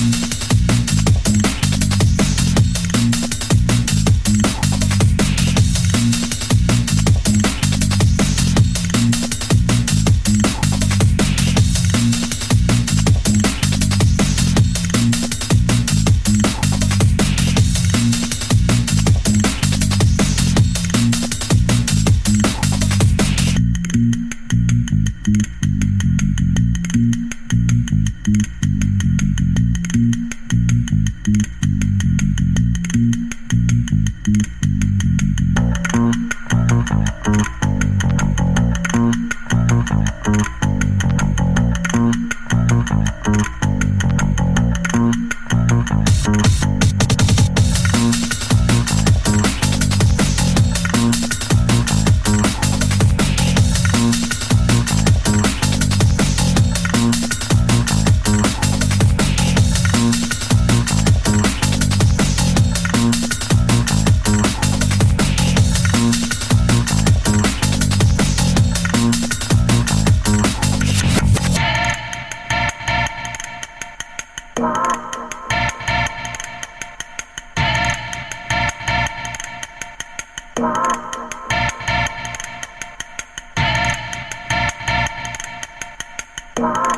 you Bye.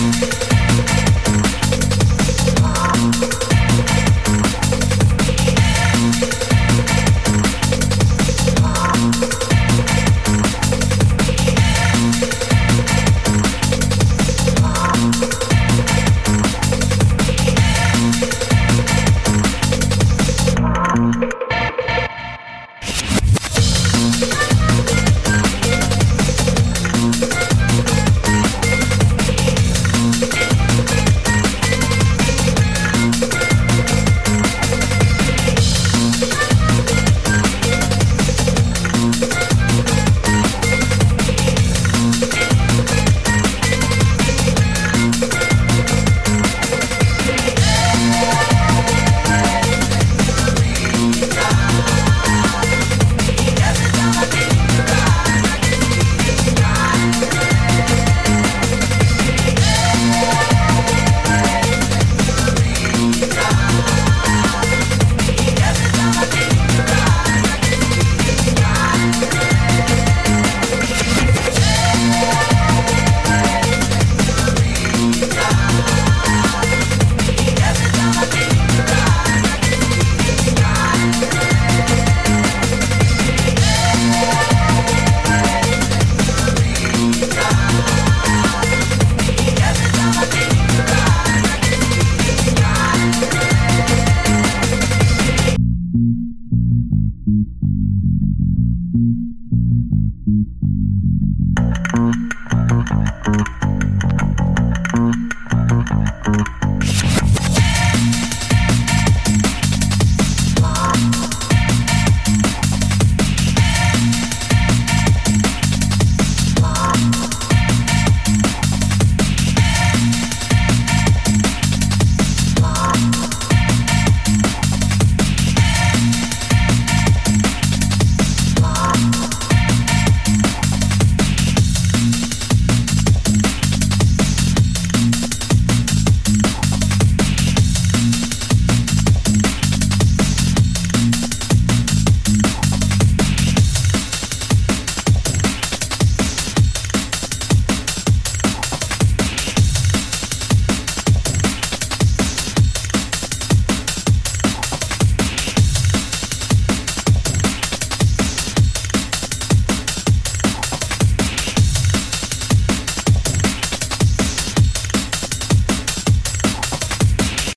Thank